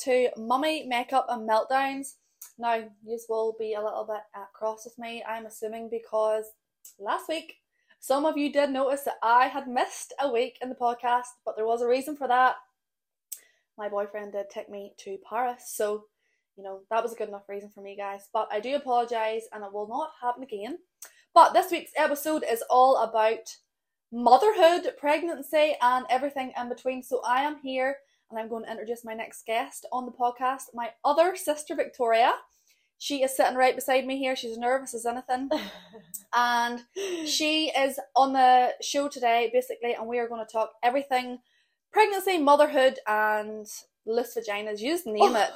to Mummy Makeup and Meltdowns. Now, you will be a little bit cross with me, I'm assuming, because last week some of you did notice that I had missed a week in the podcast, but there was a reason for that. My boyfriend did take me to Paris, so you know that was a good enough reason for me, guys. But I do apologize, and it will not happen again. But this week's episode is all about motherhood, pregnancy, and everything in between. So I am here and I'm going to introduce my next guest on the podcast, my other sister, Victoria. She is sitting right beside me here. She's nervous as anything. and she is on the show today, basically, and we are going to talk everything pregnancy, motherhood, and loose vaginas. You just name oh.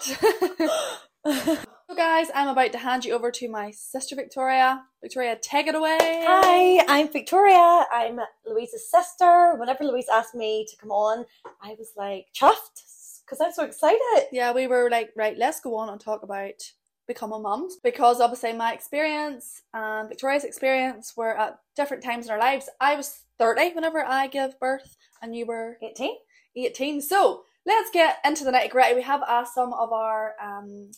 it. so, guys, I'm about to hand you over to my sister Victoria. Victoria, take it away. Hi, I'm Victoria. I'm Louise's sister. Whenever Louise asked me to come on, I was like chuffed because I'm so excited. Yeah, we were like, right, let's go on and talk about becoming mums because obviously my experience and Victoria's experience were at different times in our lives. I was 30 whenever I gave birth, and you were 18. 18. So let's get into the nitty gritty. We have asked some of our um,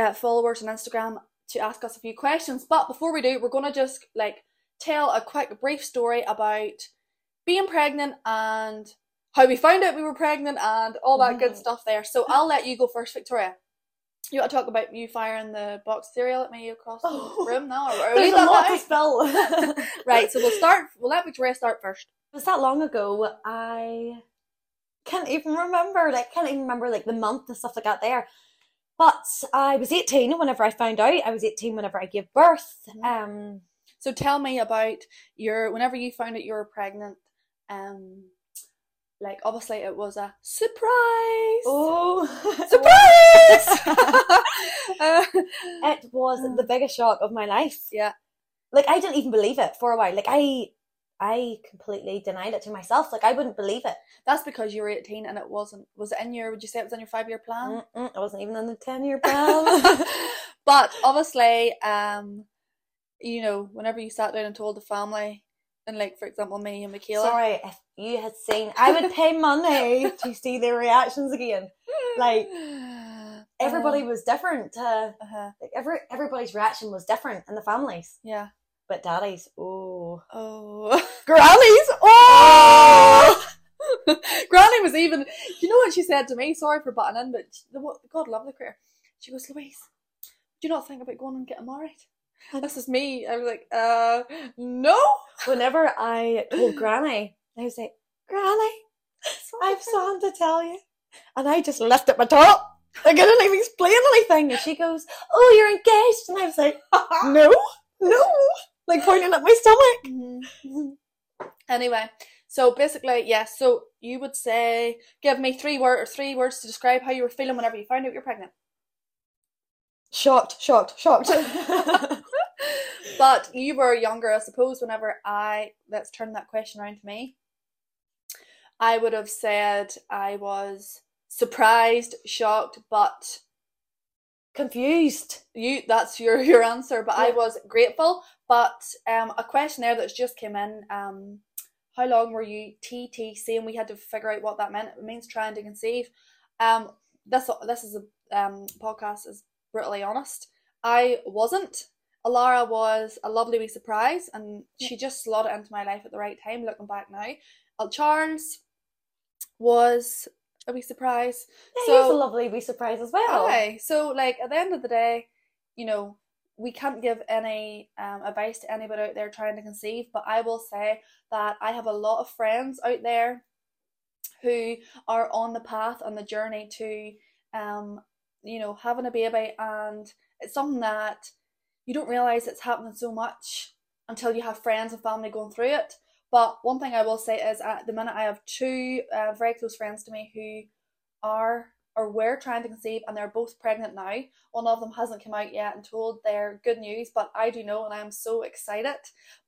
uh, followers on Instagram to ask us a few questions. But before we do, we're going to just like tell a quick, brief story about being pregnant and how we found out we were pregnant and all that good Mhm. stuff there. So I'll let you go first, Victoria. You want to talk about you firing the box of cereal at me across the Oh. room now? Or There's a lot to. Right, so we'll start. We'll let Victoria start first. it was that long ago. I can't even remember. Like, can't even remember like the month and stuff like that. There, but I was 18 whenever I found out. I was 18 whenever I gave birth. Um, So tell me about your whenever you found out you were pregnant. Um, like obviously it was a surprise. oh, Surprise! Uh, it was the biggest shock of my life. yeah, Like I didn't even believe it for a while. Like I, I completely denied it to myself. Like I wouldn't believe it. that's because you were eighteen and it wasn't. Was it in your? Would you say it was in your five year plan? Mm-mm, I wasn't even on the ten year plan. but obviously, um, you know, whenever you sat down and told the family, and like for example, me and Michaela, Sorry, if you had seen, I would pay money to see their reactions again. like, Everybody was different. Uh, Uh-huh. like every everybody's reaction was different in the families. Yeah. But daddy's, oh, Oh. Grannies, oh. Granny was even, you know what she said to me? Sorry for butting in, but the, God love the career. She goes, Louise, do you not think about going and getting married? This is me. I was like, uh, no. Whenever I told Granny, I was like, Granny, I've something to tell you. And I just lifted my top. Like I didn't even explain anything. And she goes, Oh, you're engaged. And I was like, No, no. Like pointing at my stomach. Mhm. anyway, so basically, yes. so you would say, give me three word or three words to describe how you were feeling whenever you found out you're pregnant. Shocked, shocked, shocked. But you were younger, I suppose. Whenever I let's turn that question around to me, I would have said I was surprised, shocked, but Confused. you that's your your answer. But I was grateful. But um, a questionnaire that's just came in. Um, how long were you TTC? And we had to figure out what that meant. It means trying to conceive. Um, this this is a um podcast is brutally honest. I wasn't. Alara was a lovely wee surprise, and she just slotted into my life at the right time. Looking back now, uh, Charles was a wee surprise. Yeah, So- he was a lovely wee surprise as well. Aye. So, like, at the end of the day, you know, we can't give any um, advice to anybody out there trying to conceive, but I will say that I have a lot of friends out there who are on the path, on the journey to, um, you know, having a baby, and it's something that you don't realize it's happening so much until you have friends and family going through it. But one thing I will say is, at the minute, I have two uh, very close friends to me who are or were trying to conceive and they're both pregnant now. One of them hasn't come out yet and told their good news, but I do know and I'm so excited.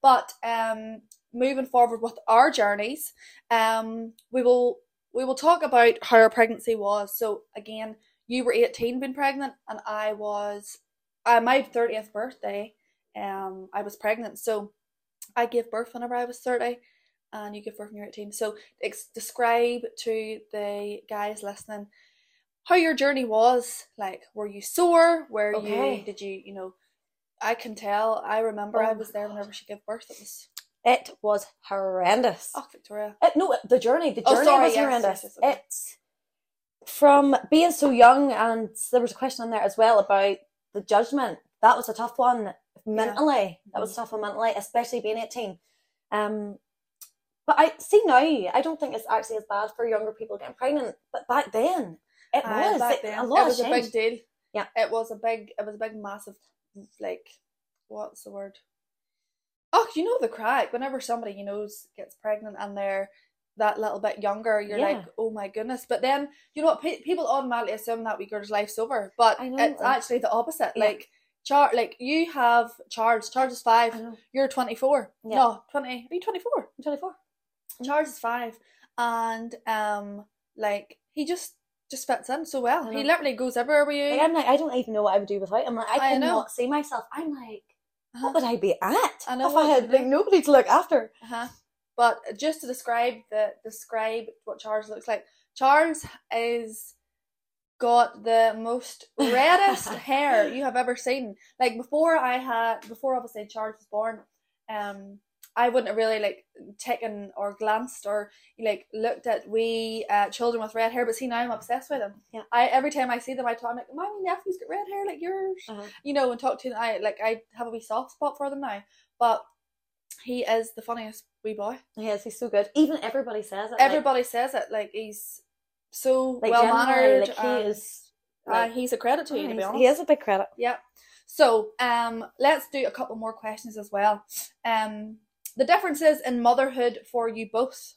But um moving forward with our journeys, um we will we will talk about how our pregnancy was. So again, you were 18 being pregnant and I was uh, my 30th birthday, um I was pregnant. So I gave birth whenever I was 30 and you give birth when you're 18. So ex- describe to the guys listening how your journey was. Like, were you sore? Were Okay. you? Did you? You know, I can tell. I remember I Oh was there God. whenever she gave birth. It was It was horrendous. oh, Victoria. Uh, no, the journey. The Oh, journey sorry, was yes, horrendous. yes, yes, okay. It's from being so young, and there was a question in there as well about the judgment. That was a tough one mentally. That was tough one mentally, especially being eighteen. Um, but I see now. I don't think it's actually as bad for younger people getting pregnant. But back then, it Aye, was. back then, a lot it was a big deal. Yeah. it was a big. It was a big, massive, like, what's the word? Oh, you know the crack. Whenever somebody you know gets pregnant and they're that little bit younger, you're Yeah. like, oh my goodness. But then you know what? Pe- people automatically assume that we girl's life's over, but it's actually the opposite. Yeah. Like. Char, like you have Charles. Charles is five. You're twenty four. Yeah. No, twenty. Are you twenty four? I'm twenty-four. Charles is five, and um, like he just just fits in so well. He literally goes everywhere with you. Like, I'm like, I don't even know what I would do without him. Like, I I know. see myself. I'm like, Uh-huh. what would I be at I know if I had like nobody to look after? Uh-huh. But just to describe the describe what Charles looks like. Charles is got the most reddest hair you have ever seen. Like before I had before obviously Charles was born, um I wouldn't have really like taken or glanced or like looked at wee uh, children with red hair, but see now I'm obsessed with them. Yeah. I every time I see them I talk I'm like, My nephew's got red hair like yours Uh-huh. you know, and talk to them. I like I have a wee soft spot for them now. But he is the funniest wee boy. Yes, he's so good. Even everybody says it. like- Everybody says it. Like he's so like, well mannered. Like, he is. uh, he's a credit to you, to be honest. he is a big credit. Yeah. So, um, let's do a couple more questions as well. Um, the differences in motherhood for you both.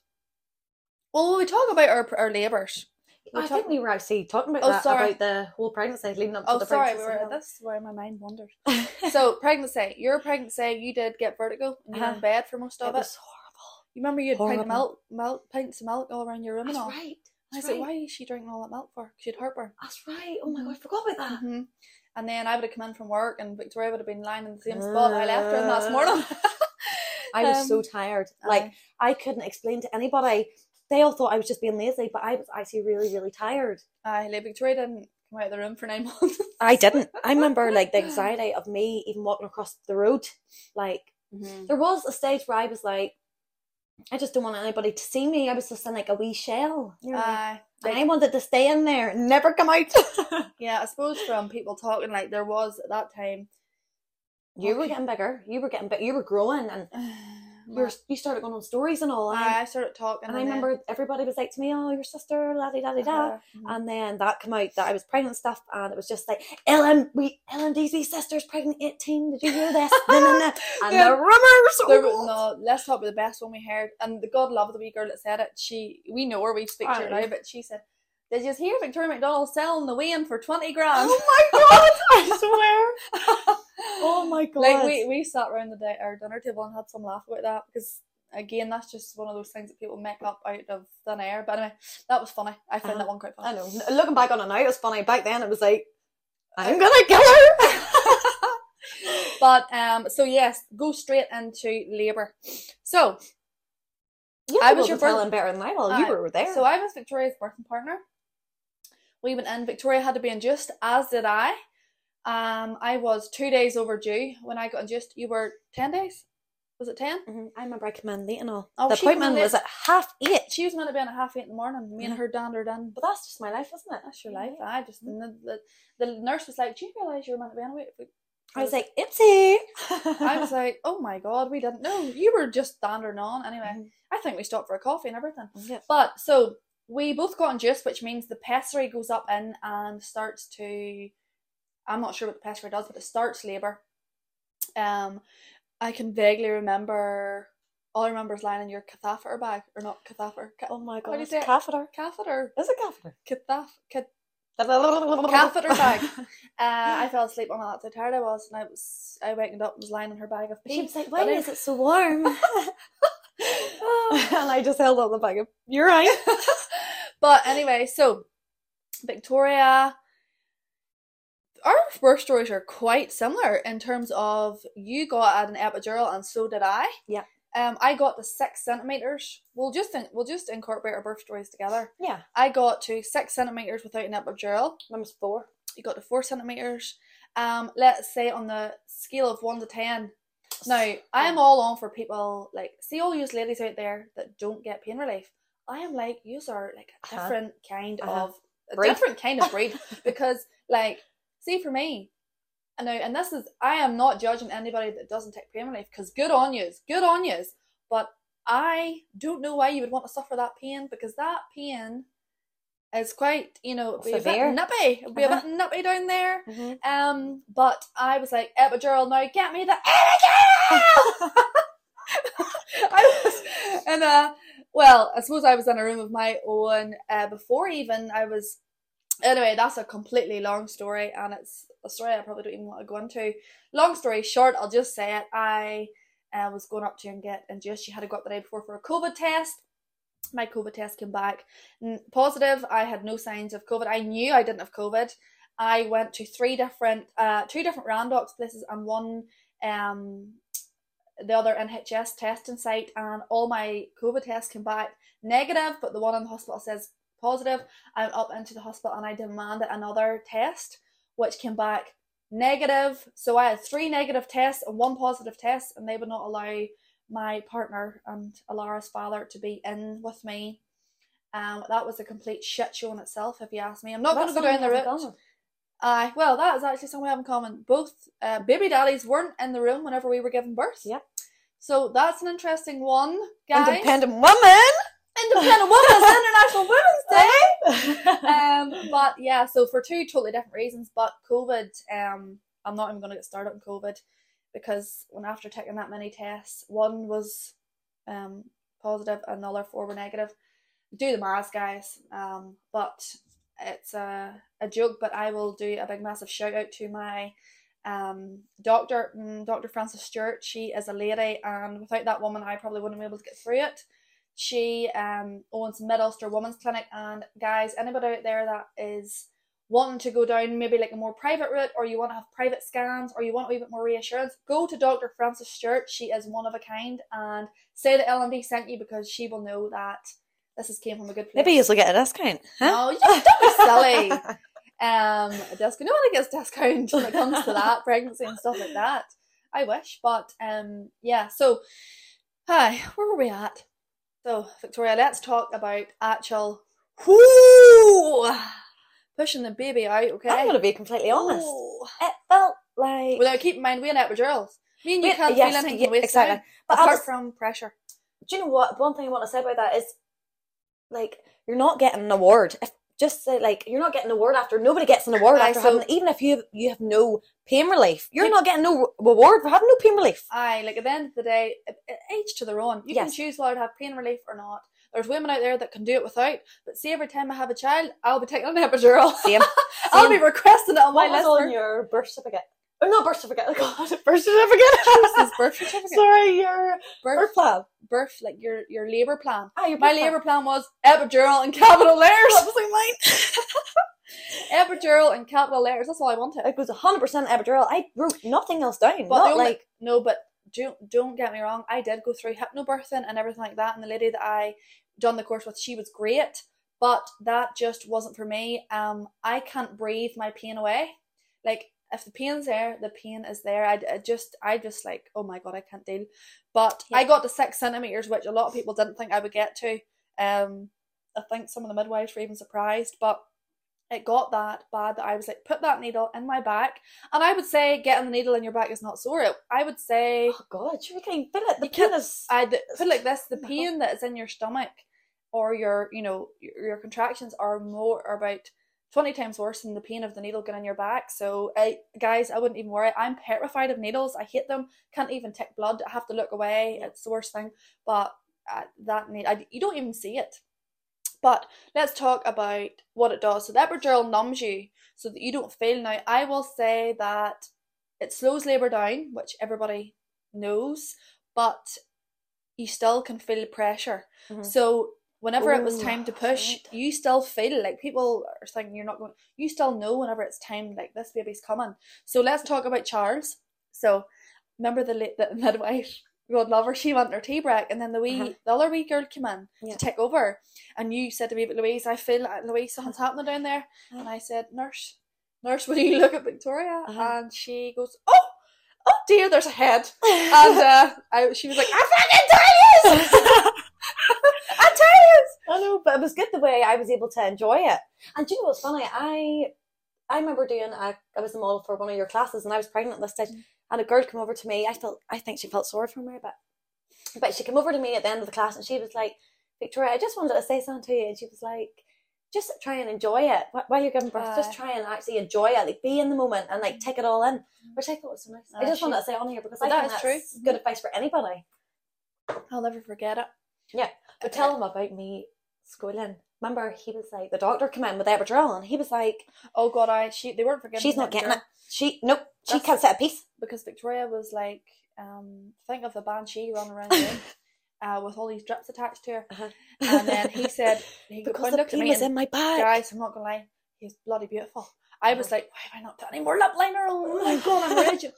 Well, we talk about our our labours. we I talk- think we were actually talking about Oh, that sorry. about the whole pregnancy leading up to Oh, the sorry, we pregnancy. were, that's where my mind wandered. so pregnancy. Your pregnancy, you did get vertigo and you were Uh-huh. in bed for most of it. was horrible. You remember you had pint of milk, milk, pints of milk all around your room and That's all. right. I said, right. why is she drinking all that milk for? She had heartburn. That's right. Oh my god, I forgot about that. hmm And then I would have come in from work, and Victoria would have been lying in the same spot I left her in that morning. I was so Um, tired. Like I couldn't explain to anybody. They all thought I was just being lazy, but I was actually really, really tired. I like Victoria didn't come out of the room for nine months. I didn't. I remember like the anxiety of me even walking across the road. Like Mhm. there was a stage where I was like, I just don't want anybody to see me. I was just in like a wee shell. You know? Aye, and like, I wanted to stay in there and never come out. yeah, I suppose from people talking, like there was at that time. You were getting bigger. You were getting big. You were growing, and you were, you started going on stories and all. And, I started talking, and I then- remember everybody was like to me, "Oh, your sister, la di da di da." Uh-huh, mhm. And then that came out that I was pregnant and stuff, and it was just like Ellen, we Ellen wee sister's pregnant eighteen. Did you hear this? And Yeah. the rumors. There was, God. no, let's talk about the best one we heard. And the God love the wee girl that said it. She, we know her, we speak to her now, but she said, "Did you hear Victoria McDonald selling the wean for twenty grand?" Oh my god! I swear. Oh my god! like we we sat around the di- our dinner table and had some laugh about that because again, that's just one of those things that people make up out of thin air. But anyway, that was funny. I found Uh-huh. that one quite funny. I know. Looking back on it now, it was funny. Back then, it was like, I'm gonna kill her. But um, so yes, go straight into labour. So you I was your birth- better than I will. You were there. So I was Victoria's birthing partner. We went in. Victoria had to be induced, as did I. Um, I was two days overdue when I got induced. You were ten days. Was it ten? Mhm. I remember I came in late and all. Oh, the in appointment was at half eight. She was meant to be in at half eight in the morning. Me and her dandered in. But that's just my life, isn't it? That's your life. I just and the, the, the nurse was like, "Do you realise you're meant to be on it?" I was like, Ipsy. I was like, "Oh my god, we didn't know. You were just dandering on." Anyway, Mhm. I think we stopped for a coffee and everything. Yeah. But so we both got induced, which means the pessary goes up in and starts to. I'm not sure what the pessary does, but it starts labour. Um, I can vaguely remember. All I remember is lying in your catheter bag, or not catheter, ca- Oh my do god, you say catheter. catheter, Is it catheter? catheter. Cat- Catheter bag. uh, I fell asleep on it. That's how tired I was, and I was. I wakened up and was lying in her bag of pee. She was like, why is it so warm? and I just held up the bag of urine. but anyway, so Victoria, our birth stories are quite similar in terms of you got an epidural and so did I. Yeah. Um, I got the six centimeters. We'll just in, we'll just incorporate our birth stories together. Yeah. I got to six centimeters without an epidural. Mine was four. You got to four centimeters. Um, let's say on the scale of one to ten. Now, I am all on for people like see all you ladies out there that don't get pain relief. I am like you are like a Uh-huh. different kind Uh-huh. of a Breed. different kind of breed because like see for me. And now, and this is I am not judging anybody that doesn't take pain relief because good on yous, good on yous. But I don't know why you would want to suffer that pain because that pain is quite you know be a bit nippy, it'd be a Uh-huh. bit nippy down there. Mhm. Um, but I was like, epidural, now get me the epidural! I was, and uh, well, I suppose I was in a room of my own uh, before even I was. Anyway, that's a completely long story, and it's a story I probably don't even want to go into. Long story short, I'll just say it. I uh, was going up to and get induced. She had to go up the day before for a COVID test. My COVID test came back positive. I had no signs of COVID. I knew I didn't have COVID. I went to three different, uh, two different Randox places and one, um, the other NHS testing site, and all my COVID tests came back negative, but the one in the hospital says positive. I went up into the hospital and I demanded another test, which came back negative. So I had three negative tests and one positive test, and they would not allow my partner and Alara's father to be in with me. Um, that was a complete shit show in itself, if you ask me. I'm not going to go down the route. Aye, well, that is actually something we have in common. Both uh, baby daddies weren't in the room whenever we were giving birth. Yep. So that's an interesting one, guys. Independent woman. Independent Women's International Women's Day. Um, but yeah, so for two totally different reasons. But COVID, um, I'm not even going to get started on COVID because when after taking that many tests, one was um positive, and the other four were negative. Do the maths, guys. Um, but it's a a joke. But I will do a big massive shout out to my um doctor, mm, Dr. Frances Stewart. She is a lady, and without that woman, I probably wouldn't be able to get through it. She um owns Mid Ulster Women's Clinic, and guys, anybody out there that is wanting to go down maybe like a more private route, or you want to have private scans, or you want a wee bit more reassurance, go to Dr. Frances Stewart. She is one of a kind, and say that LMD sent you because she will know that this has came from a good place. Maybe you'll get a discount. Huh? No, you don't be silly. Um, a discount. No one gets discount when it comes to that pregnancy and stuff like that. I wish, but um, yeah. So, hi, where were we at? So, Victoria, let's talk about actual whoo pushing the baby out. Okay, I'm going to be completely honest. Ooh. It felt like. Without keep in mind we had epidurals. Me and you Wait, can't yes, feel anything waist exactly. down, But apart Alice, from pressure. do you know what? One thing I want to say about that is, like, you're not getting an award. If just say like you're not getting an award after nobody gets an award Aye, after so- having even if you you have no pain relief, you're Like- not getting no reward for having no pain relief. Aye, like at the end of the day, each to their own. You can choose whether to have pain relief or not. There's women out there that can do it without, but see, every time I have a child, I'll be taking an epidural. Same. I'll be requesting it on my What was list. on your birth certificate? Or not birth certificate. God, birth certificate. Jesus, birth certificate, Sorry, your birth, birth plan. birth, like your your labour plan. Ah, your My plan. labour plan was epidural and capital letters. That was like mine. epidural and capital letters. That's all I wanted. It was hundred percent epidural. I wrote nothing else down. But not only- like no, but don't don't get me wrong. I did go through hypnobirthing and everything like that, and the lady that I done the course with, she was great, but that just wasn't for me. Um, I can't breathe my pain away. Like if the pain's there, the pain is there. I, I just I just like oh my god, I can't deal. But I got to six centimeters, which a lot of people didn't think I would get to. Um, I think some of the midwives were even surprised, but. It got that bad that I was like, put that needle in my back, and I would say getting the needle in your back is not sore. I would say oh god, you can feel it. The pain is I it like this: the pain that is in your stomach or your, you know, your, your contractions are more about twenty times worse than the pain of the needle getting in your back. So, I, guys, I wouldn't even worry. I'm petrified of needles. I hate them. Can't even take blood. I have to look away. It's the worst thing. But uh, that need, I, you don't even see it. But let's talk about what it does. So the epidural numbs you so that you don't feel. Now, I will say that it slows labour down, which everybody knows, but you still can feel pressure. Mhm. So whenever it was time to push, right. you still feel like people are thinking you're not going. You still know whenever it's time, like this baby's coming. So let's talk about Charles. So remember the la- the midwife God love her, she went her tea break, and then the wee, Uh-huh. the other wee girl came in Yeah. to take over, and you said to me, "But Louise, I feel like Louise, something's happening down there," Uh-huh. and I said, "Nurse, nurse, will you look at Victoria?" Uh-huh. And she goes, "Oh, oh dear, there's a head," and uh, I, she was like, "I fucking tell you, I tell you." I know, but it was good the way I was able to enjoy it. And do you know what's funny? I I remember doing a, I was the model for one of your classes, and I was pregnant at this stage, Mm. and a girl came over to me. I felt I think she felt sorry for me a bit, but she came over to me at the end of the class, and she was like, "Victoria, I just wanted to say something to you," and she was like. Just try and enjoy it while you're giving birth. just try and actually enjoy it, like be in the moment and like mm. take it all in, mm. which I thought was so nice. I just she- wanted to say on here because I that think that's true. good mm-hmm. advice for anybody. I'll never forget it. Yeah, but uh, tell them about me schooling. Remember, he was like, the doctor came in with epidural, and he was like, Oh God, I she they weren't forgetting. she's not getting epidural it. She nope, she can't set a piece. because Victoria was like, um, think of the banshee running around room, uh, with all these drips attached to her, Uh-huh. and then he said he because the looked at peen me was and, in my bag. guys, I'm not gonna lie, he's bloody beautiful. I was Uh-huh. like, why have I not put any more lip liner? Oh my god, I'm raging.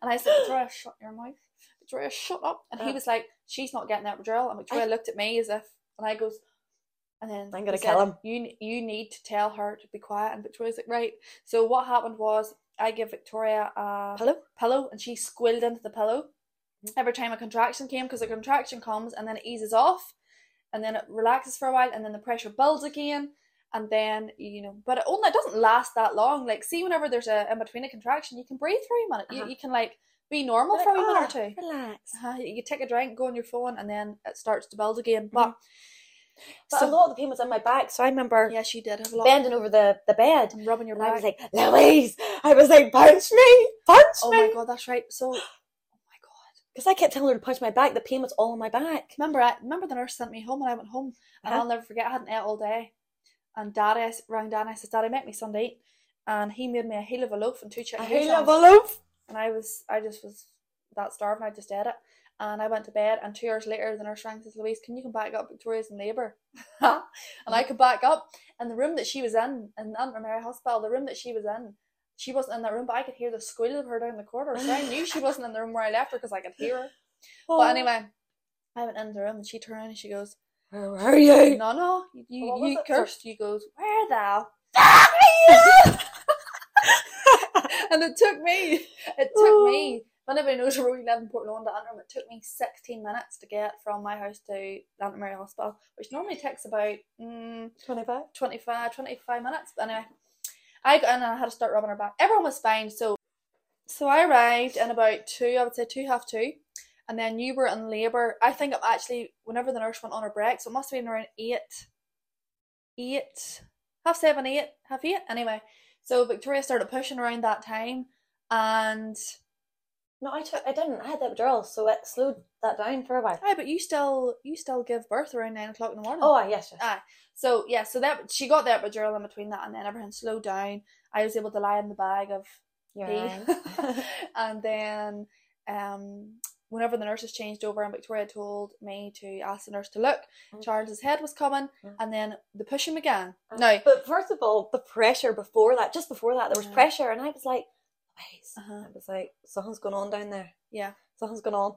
And I said, Victoria, shut your mouth. Victoria, shut up. And he Uh. was like, she's not getting that epidural. And Victoria looked at me as if, and I goes, and then I'm gonna said, kill him. You you need to tell her to be quiet. And Victoria's like, right. So what happened was I give Victoria a Hello. pillow and she squilled into the pillow Mhm. every time a contraction came because a contraction comes and then it eases off and then it relaxes for a while and then the pressure builds again and then you know but it only it doesn't last that long like see whenever there's a in between a contraction you can breathe for a minute you, Uh-huh. you can like be normal Like, for a minute "Ah, or two Relax. uh, you you take a drink go on your phone and then it starts to build again but But so- a lot of the pain was on my back, so I remember yeah she did have a lot bending over the, the bed, and rubbing your and I was like, Louise, I was like, punch me, punch oh me, my god that's right so oh my god because I kept telling her to punch my back. The pain was all on my back. Remember, I remember the nurse sent me home when I went home, and Uh-huh. I'll never forget. I hadn't ate all day, and Daddy I rang Daddy. I said, "Daddy, make me Sunday eat," and he made me a heel of a loaf and two chicken I hate croissants. a loaf. And I was, I just was that starving. I just ate it, and I went to bed. And two hours later, the nurse rang and says, "Louise, can you come back up? Victoria's in labour." and I could back up, and the room that she was in, in Aunt Mary Hospital, the room that she was in. She wasn't in that room, but I could hear the squeal of her down the corridor. So I knew she wasn't in the room where I left her because I could hear her. Oh. But anyway, I went into the room and she turned around and she goes, where are you? No, no, you, you, you cursed. You goes, Where the Ah, And it took me, it took me, anybody knows where we live in Portland, Antrim, it took me 16 minutes to get from my house to Mary Hospital, which normally takes about mm, 25. 25, 25 minutes. But anyway, I got in and I had to start rubbing her back. Everyone was fine, so so I arrived in about two, I would say two, half two. And then you were in labour. I think I'm actually, whenever the nurse went on her break, so it must have been around eight, eight, half seven, eight, half eight. Anyway, so Victoria started pushing around that time. And, No, I took. I didn't. I had the epidural, so it slowed that down for a while. aye, but you still, you still give birth around nine o'clock in the morning. Oh, aye, yes, yes. Aye. So yeah, so that she got the epidural in between that, and then everything slowed down. I was able to lie in the bag of pee, and then um, whenever the nurses changed over, and Victoria told me to ask the nurse to look, Mm. Charles's head was coming, Mm. and then the pushing began. Now, But first of all, the pressure before that, just before that, there was Yeah. pressure, and I was like, Louise, Uh-huh. I was like, something's going on down there. yeah, Something's going on.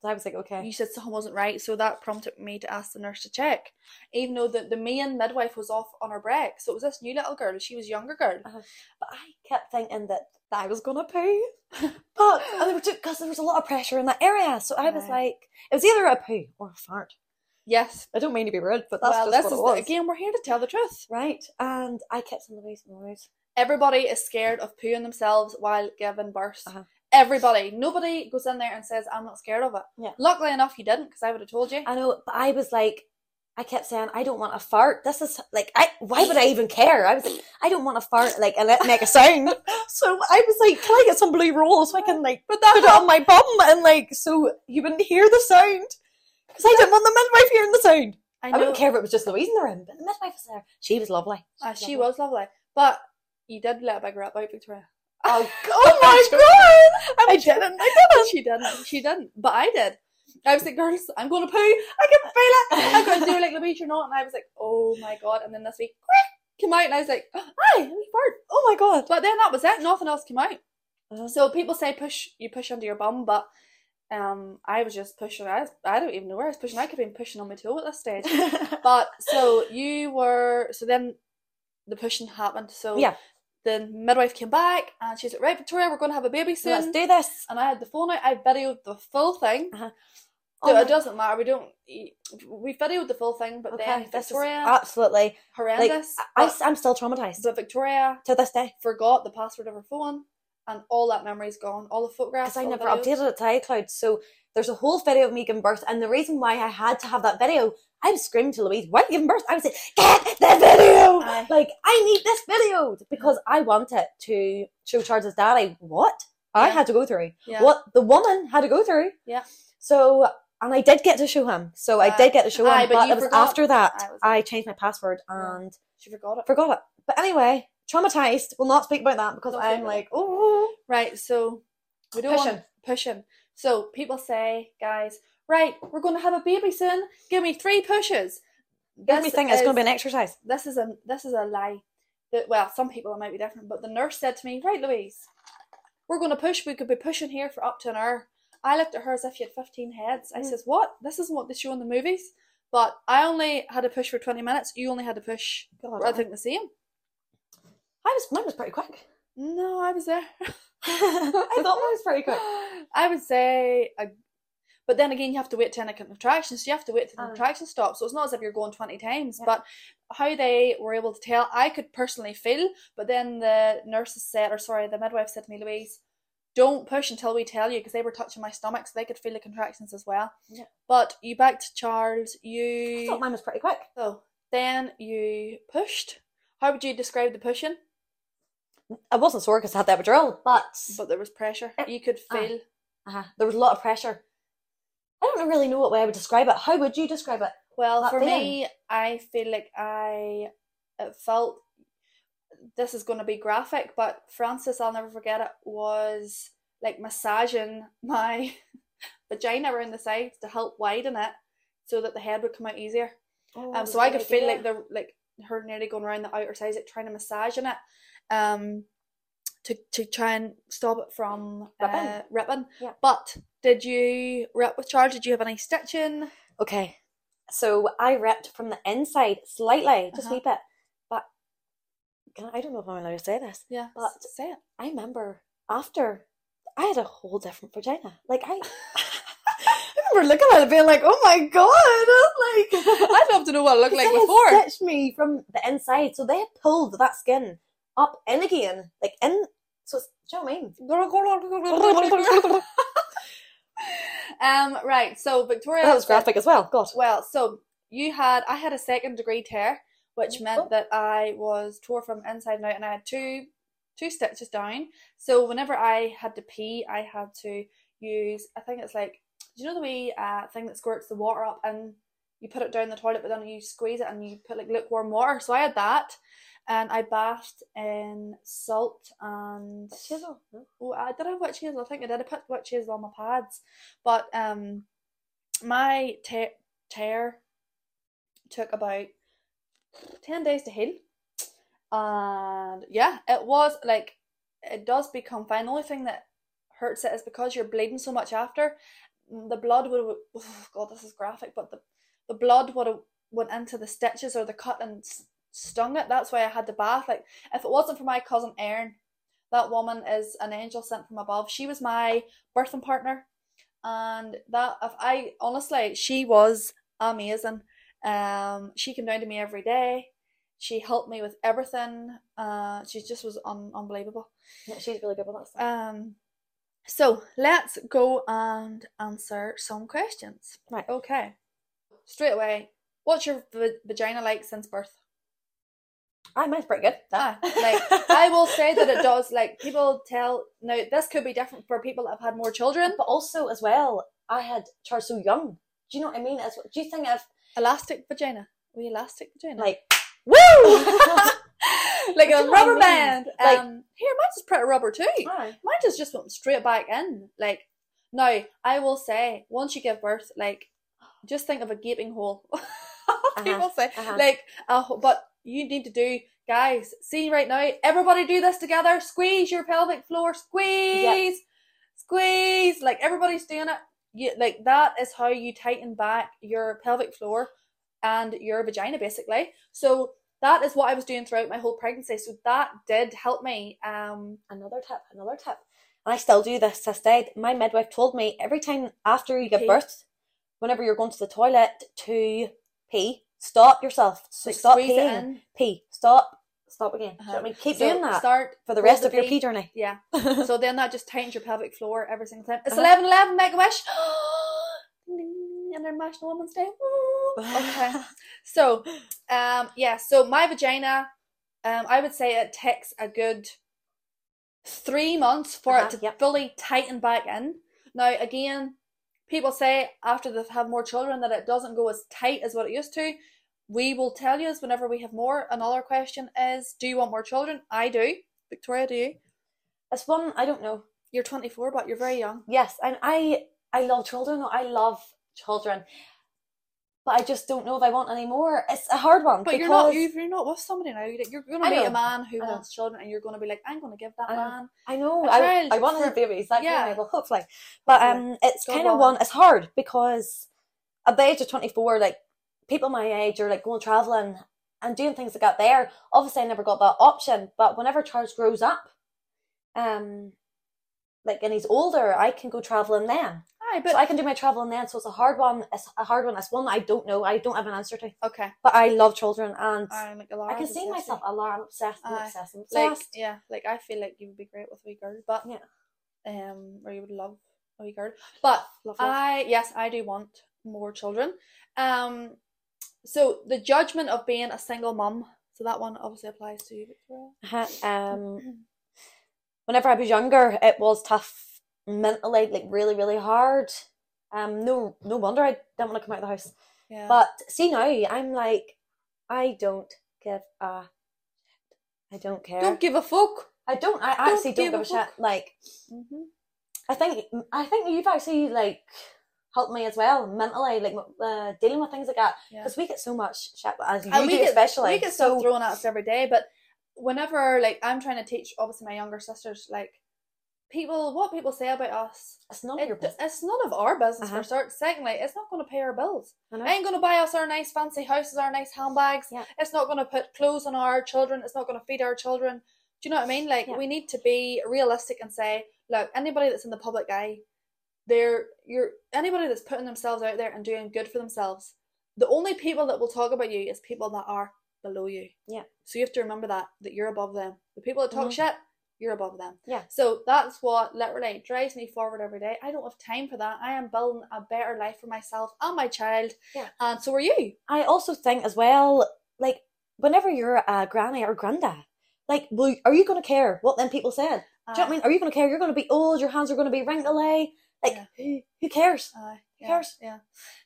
So I was like, okay. you said something wasn't right, so that prompted me to ask the nurse to check, even though the the main midwife was off on her break. So it was this new little girl. She was a younger girl. But I kept thinking that I was gonna poo. but and because there was a lot of pressure in that area, so I was Aye. like, it was either a poo or a fart. Yes. I don't mean to be rude, but that's well, just this what is it was. again. We're here to tell the truth. Right, and I kept saying Louise, Louise. Everybody is scared of pooing themselves while giving birth. Uh-huh. Everybody. Nobody goes in there and says, I'm not scared of it. Yeah. Luckily enough, you didn't, because I would have told you. I know, but I was like, I kept saying, I don't want a fart. This is like, I why would I even care? I was like, I don't want to fart, like, and let make a sound. so I was like, can I get some blue roll so I can like put it that on my bum and like so you wouldn't hear the sound? Because I didn't want the midwife hearing the sound. I I wouldn't care if it was just Louise in the room, but the midwife was there. She was lovely. Ah, she was lovely. But you did let a big rap out, Victoria. Oh, oh my god! I didn't. I didn't. she didn't. She didn't. But I did. I was like, girls, I'm going to poo. I can feel it. I'm going to do it like Louise, you're not. And I was like, oh my god. And then this week, quick, came out and I was like, hi, let me fart. Oh my god! But then that was it. Nothing else came out. Uh-huh. So people say push, you push under your bum, but um, I was just pushing. I, was, I don't even know where I was pushing. I could have been pushing on my toe at this stage. But so you were. So then the pushing happened. So Yeah. The midwife came back and she's like, "Right, Victoria, we're going to have a baby soon." Let's do this. and I had the phone out. I videoed the full thing. Uh-huh. Oh my- it doesn't matter. We don't. We videoed the full thing, but okay, then Victoria absolutely. horrendous. I, but, am still traumatized but Victoria to this day forgot the password of her phone, and all that memory's gone. All the photographs. because I never videos. updated it to iCloud. So there's a whole video of me giving birth, and the reason why I had to have that video, I'm screaming to Louise, "Why are you giving birth?" I would say, "Get the video!" Aye. like I need this video because I want it to show Charles's daddy what I had to go through, Yeah. what the woman had to go through. Yeah. So. And I did get to show him. So I Aye. did get to show him. Aye, but but it was forgot- after that it was- I changed my password and She forgot it. forgot it. But anyway, traumatized. We'll not speak about that because Don't I'm like, oh, Right. So we don't Pushing. want pushing. So people say, guys, right, we're going to have a baby soon. Give me three pushes. everything is it's going to be an exercise. this is a this is a lie. That well, some people it might be different, but the nurse said to me, "Right, Louise, we're going to push. We could be pushing here for up to an hour." I looked at her as if she had fifteen heads. I Mm. says, "What? This isn't what they show in the movies." But I only had to push for twenty minutes. You only had to push. God, I think the same. I was mine was pretty quick. No, I was there. I thought mine was pretty quick. I would say, a, but then again, you have to wait till contraction, so you have to wait till the uh. Aye. contraction stops. So it's not as if you're going twenty times. Yeah. But how they were able to tell, I could personally feel. But then the nurses said, or sorry, the midwife said to me, Louise, don't push until we tell you, because they were touching my stomach, so they could feel the contractions as well. Yeah. But you back to Charles, I you thought mine was pretty quick. so then you pushed. How would you describe the pushing? I wasn't sore because I had the epidural, but, But there was pressure. You could feel. uh, there was a lot of pressure. I don't really know what way I would describe it. How would you describe it? Well, that for feeling. me, I feel like I it felt this is going to be graphic, but Frances, I'll never forget it, was like massaging my vagina around the sides to help widen it so that the head would come out easier. Oh, Um, so I could feel like the like her nearly going around the outer sides, like trying to massage in it, um, to to try and stop it from Ripping. uh, ripping. Yeah. But did you rip with Charles? Did you have any stitching? Okay, so I ripped from the inside slightly, just a Uh-huh. wee bit. But can I, I don't know if I'm allowed to say this. Yeah, But- say it. I remember after I had a whole different vagina. Like I, I remember looking at it being like, "Oh my god!" Like I'd love to know what it looked like before. stitched me from the inside, so they had pulled that skin up and again, like in. So it's, do you know what I mean? um, right. So Victoria. that was graphic as well. God. Well, so you had I had a second degree tear, which Oh. meant that I was tore from inside and out, and I had two two stitches down. So whenever I had to pee, I had to use I think it's like do you know the wee uh, thing that squirts the water up and you put it down the toilet, but then you squeeze it and you put like lukewarm water. So I had that, and I bathed in salt and Chisel. Oh, I did I have witch hazel. I think I did. I put witch hazel on my pads, but um, my te- tear took about ten days to heal, and yeah, it was like it does become fine. The only thing that hurts it is because you're bleeding so much after. The blood would. Oh God, this is graphic, but the the blood would have went into the stitches or the cut and stung it. That's why I had the bath. Like if it wasn't for my cousin Erin, that woman is an angel sent from above. She was my birthing partner, and that if I honestly, she was amazing. Um, she came down to me every day. She helped me with everything. Uh, she just was un- unbelievable. Yeah, she's really good with that stuff. Um, so let's go and answer some questions. Right. Okay. Straight away, what's your v- vagina like since birth? Aye, mine's pretty good. Ah, like I will say that it does. Like people tell now, this could be different for people that have had more children. but also as well, I had Charles so young. Do you know what I mean? As, do you think I've Elastic vagina. We elastic vagina. like woo, like a what I rubber mean? band. Like- um, here, mine's just pretty rubber too. Aye. Mine just just went straight back in. Like now, I will say once you give birth, like just think of a gaping hole. People say uh-huh. like, uh, but you need to do, guys. See right now, everybody do this together. Squeeze your pelvic floor. Squeeze, squeeze. Like everybody's doing it. you like that is how you tighten back your pelvic floor and your vagina basically. So that is what I was doing throughout my whole pregnancy. So that did help me. Um, Another tip, another tip. And I still do this to day. My midwife told me every time after you give Pee. birth, whenever you're going to the toilet to pee, stop yourself. So like stop peeing. in. Pee. Stop. Stop again. Do you know Uh-huh. what I mean? Keep So doing that Start for the rest of your pee. pee journey. Yeah. So then that just tightens your pelvic floor every single time. It's Uh-huh. eleven eleven. Make a wish. International Women's Day. Okay. So, um, yeah. So my vagina, um, I would say it takes a good three months for Uh-huh, it to yep. fully tighten back in. Now, again, people say after they've had more children that it doesn't go as tight as what it used to. We will tell you as whenever we have more. Another question is, do you want more children? I do. Victoria, do you? It's one I don't know. You're 24, but you're very young. Yes, and I I love children. I love children, but I just don't know if I want any more. It's a hard one. But you're not. You're, not with somebody now. You're going to meet a man who wants children, and you're going to be like, I'm going to give that I man. I know. I, I want to for- babies. That yeah. well, hopefully. But um, it's kind of one. It's hard because at the age of twenty four, like people my age are like going traveling and doing things like got There, obviously, I never got that option. But whenever Charles grows up, um, like and he's older, I can go traveling then. But but I can do my travel and then. So it's a hard one. It's a hard one. It's one I don't know. I don't have an answer to. okay. But I love children, and I'm like I can see myself a lot. I'm obsessed. I'm obsessed. I'm Like yeah, like I feel like you would be great with a wee girl, but Yeah. um, or you would love a wee girl. But Love, love. I yes, I do want more children. Um, so the judgment of being a single mum. So that one obviously applies to you, Victoria. Uh-huh. Um, whenever I was younger, it was tough mentally, like really, really hard. Um, no, no wonder I didn't want to come out of the house. Yeah. But see now, I'm like, I don't give a. I don't care. don't give a fuck. I don't. I don't actually don't give give a a shit. Like, Mm-hmm. I think, I think you've actually like helped me as well mentally, like uh, dealing with things like that. Yeah. Because we get so much shit, as you And we do get, especially. we get so thrown at us every day, but whenever like I'm trying to teach obviously my younger sisters like people what people say about us it's none of your business. it's none of our business Uh-huh. for start secondly it's not going to pay our bills it ain't going to buy us our nice fancy houses our nice handbags Yeah. it's not going to put clothes on our children it's not going to feed our children do you know what I mean like Yeah. we need to be realistic and say look anybody that's in the public eye they're you're anybody that's putting themselves out there and doing good for themselves the only people that will talk about you is people that are below you Yeah. so you have to remember that that you're above them the people that talk Mhm. shit you're above them Yeah. so that's what literally drives me forward every day i don't have time for that i am building a better life for myself and my child Yeah. and so are you I also think as well, like whenever you're a granny or granddad, like, will, are you going to care what then people said? Do you know what I mean? Are you going to care? You're going to be old. Your hands are going to be wrinkly. Like, Yeah. who, who cares? Who yeah, cares? Yeah.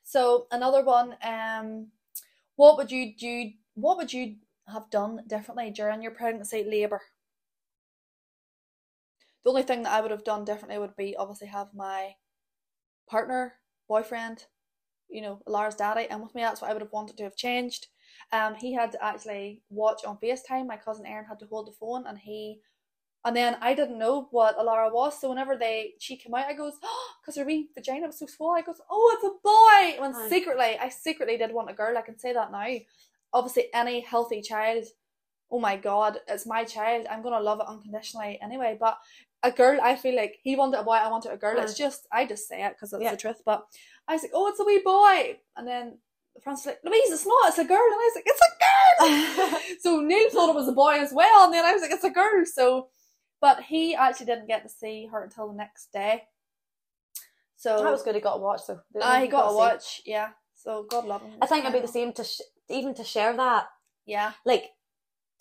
So another one, um, what would you do? What would you have done differently during your pregnancy labour? The only thing that I would have done differently would be obviously have my partner, boyfriend, you know, Lara's daddy, and with me that's what I would have wanted to have changed. Um, he had to actually watch on FaceTime. My cousin Erin had to hold the phone, and he, and then I didn't know what Alara was. So whenever they she came out, I goes, because her wee vagina was so swollen. I goes, oh, it's a boy. When secretly, I secretly did want a girl. I can say that now. Obviously, any healthy child, oh my god, it's my child. I'm gonna love it unconditionally anyway. But a girl, I feel like he wanted a boy, I wanted a girl. It's just I just say it because it's Yeah. the truth. But I was like, oh, it's a wee boy, and then. Frances like, Louise, it's not, it's a girl. And I was like, it's a girl. so Neil thought it was a boy as well, and then I was like, it's a girl. So, but he actually didn't get to see her until the next day. So that was good. He got a watch So Ah, he got to see. watch. Yeah. So God love him. I think it'd be the same to sh- even to share that, Yeah, like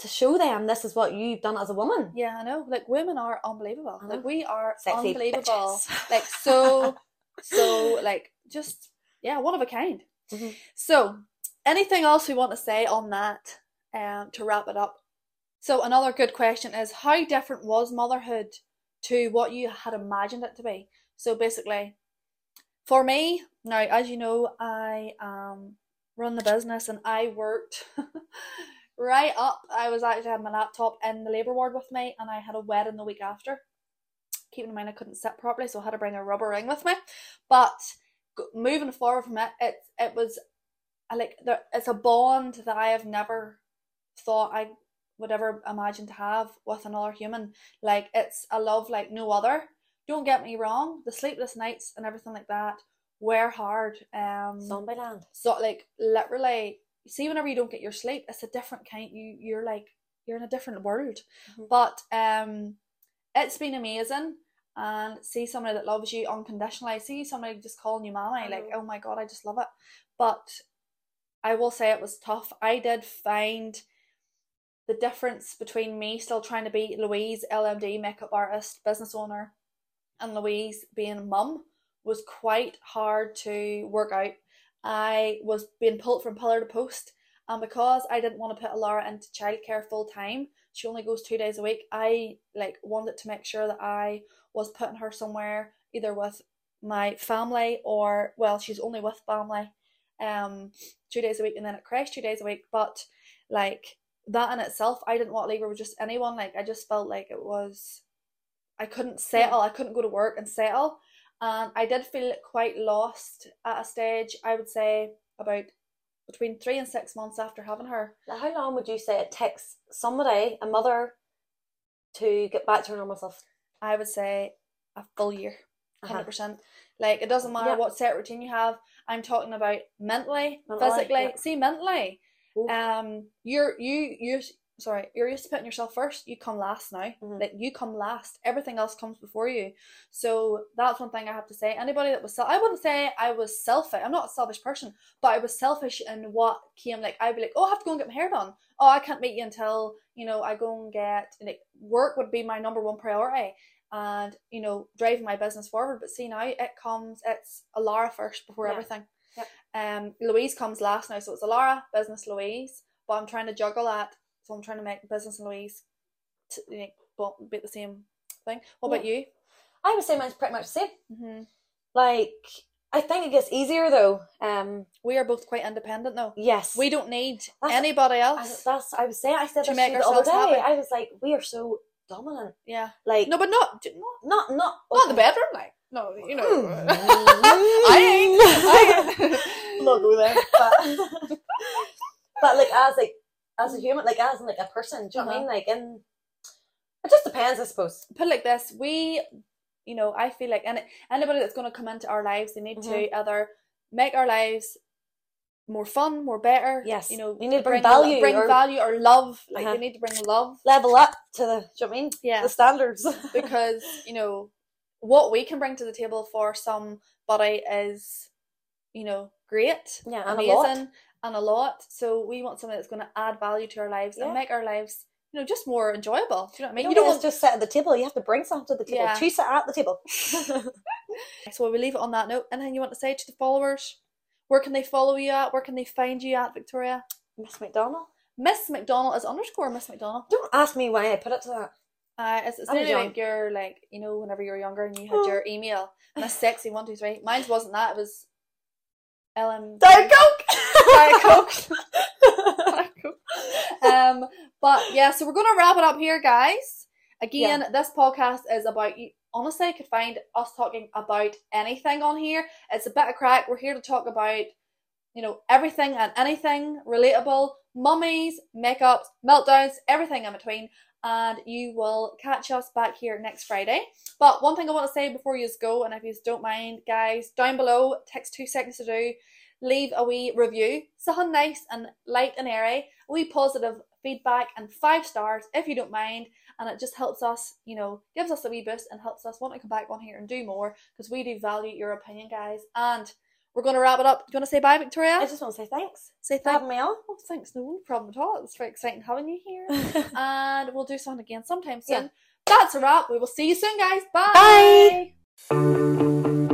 to show them this is what you've done as a woman. yeah, I know. Like women are unbelievable. Like we are Sexy unbelievable. bitches. Like so, so like just yeah, one of a kind. Mhm. So, anything else we want to say on that? Um, to wrap it up. So another good question is how different was motherhood to what you had imagined it to be? So basically, for me now, as you know, I um run the business and I worked right up. I was actually had my laptop in the labour ward with me, and I had a wedding the week after. keeping in mind I couldn't sit properly, so I had to bring a rubber ring with me. But moving forward from it, it it was like there, it's a bond that I have never thought I would ever imagine to have with another human. Like it's a love like no other. Don't get me wrong, the sleepless nights and everything like that were hard. Um, Zombieland. so like literally, see, whenever you don't get your sleep, it's a different kind. You you're like you're in a different world. Mhm. But um, it's been amazing. And see somebody that loves you unconditionally. See somebody just calling you mommy, like oh my god, I just love it. But I will say it was tough. I did find the difference between me still trying to be Louise, LMD, makeup artist, business owner, and Louise being mum was quite hard to work out. I was being pulled from pillar to post, and because I didn't want to put Alara into childcare full time, she only goes two days a week. I like wanted to make sure that I was putting her somewhere either with my family or well, she's only with family, um, two days a week, and then at creche two days a week. But like that in itself, I didn't want to leave her with just anyone. Like I just felt like it was, I couldn't settle. I couldn't go to work and settle, and I did feel quite lost at a stage. I would say about between three and six months after having her. Now, how long would you say it takes somebody, a mother, to get back to her normal self? I would say a full year, Uh-huh. 100 percent. Like it doesn't matter Yeah. what set routine you have. I'm talking about mentally, Mentally, physically. yeah. See, mentally, Oof. um, you're you you sorry, you're used to putting yourself first. You come last now. Mhm. Like you come last. Everything else comes before you. So that's one thing I have to say. Anybody that was, sel- I wouldn't say I was selfish. I'm not a selfish person, but I was selfish in what came. Like I'd be like, oh, I have to go and get my hair done. Oh, I can't meet you until you know I go and get like work would be my number one priority and you know driving my business forward but see now it comes it's Alara first before Yeah. everything Yep. um Louise comes last now so it's Alara business Louise but I'm trying to juggle that so I'm trying to make business and Louise to, like, well, be the same thing what about you I would say mine's pretty much the same. hmm Like, I think it gets easier though. Um, we are both quite independent though yes, we don't need That's- anybody I, else that's I was saying. I said To make the other day. happy. I was like, we are so dominant. yeah Like, no but not not, not not not the bedroom like no you know Mm. I ain't I ain't not go there, but but like as like as a human, like as in, like a person, do you know what I mean? Like, and it just depends, I suppose. put it like this we you know i feel like any, anybody that's going to come into our lives they need to Mhm. either make our lives more fun more better Yes. you know You need to bring lo- value bring or- value or love like Uh-huh. they need to bring love Level up to the, do you know what I mean? yeah The standards. because you know what we can bring to the table for somebody is you know great yeah, and amazing. And a lot so we want something that's going to add value to our lives Yeah. and make our lives you know just more enjoyable do you know what i mean You you don't don't want to just sit at the table. You have to bring something to the table. Yeah. Choose it at the table. So we leave it on that note. And then you want to say to the followers, where can they follow you at? Where can they find you at, Victoria? Miss McDonald. Miss McDonald is underscore Miss McDonald. Don't ask me why I put it to that. Uh, it's it's nearly like your like you know whenever you were younger and you had Oh. your email Miss Sexy one two three. Mine wasn't that. It was LM Diet Coke. Diet Coke. Diet Coke. um, but yeah, so we're gonna wrap it up here, guys. Again, this podcast is about you. Honestly, I could find us talking about anything on here. It's a bit of crack. We're here to talk about, you know, everything and anything relatable, mummies, makeups, meltdowns, everything in between. And you will catch us back here next Friday. But one thing I want to say before you go, and if you don't mind, guys, down below, takes two seconds to do leave a wee review. Something nice and light and airy, a wee positive feedback and five stars if you don't mind. And it just helps us, you know, gives us a wee boost and helps us want to come back on here and do more because we do value your opinion, guys. And we're going to wrap it up. Do you want to say bye, Victoria? I just want to say thanks say thanks. thank me on. Oh, thanks. No problem at all. It's very exciting having you here. and we'll do something again sometime soon. Yeah. That's a wrap. We will see you soon, guys. Bye. Bye.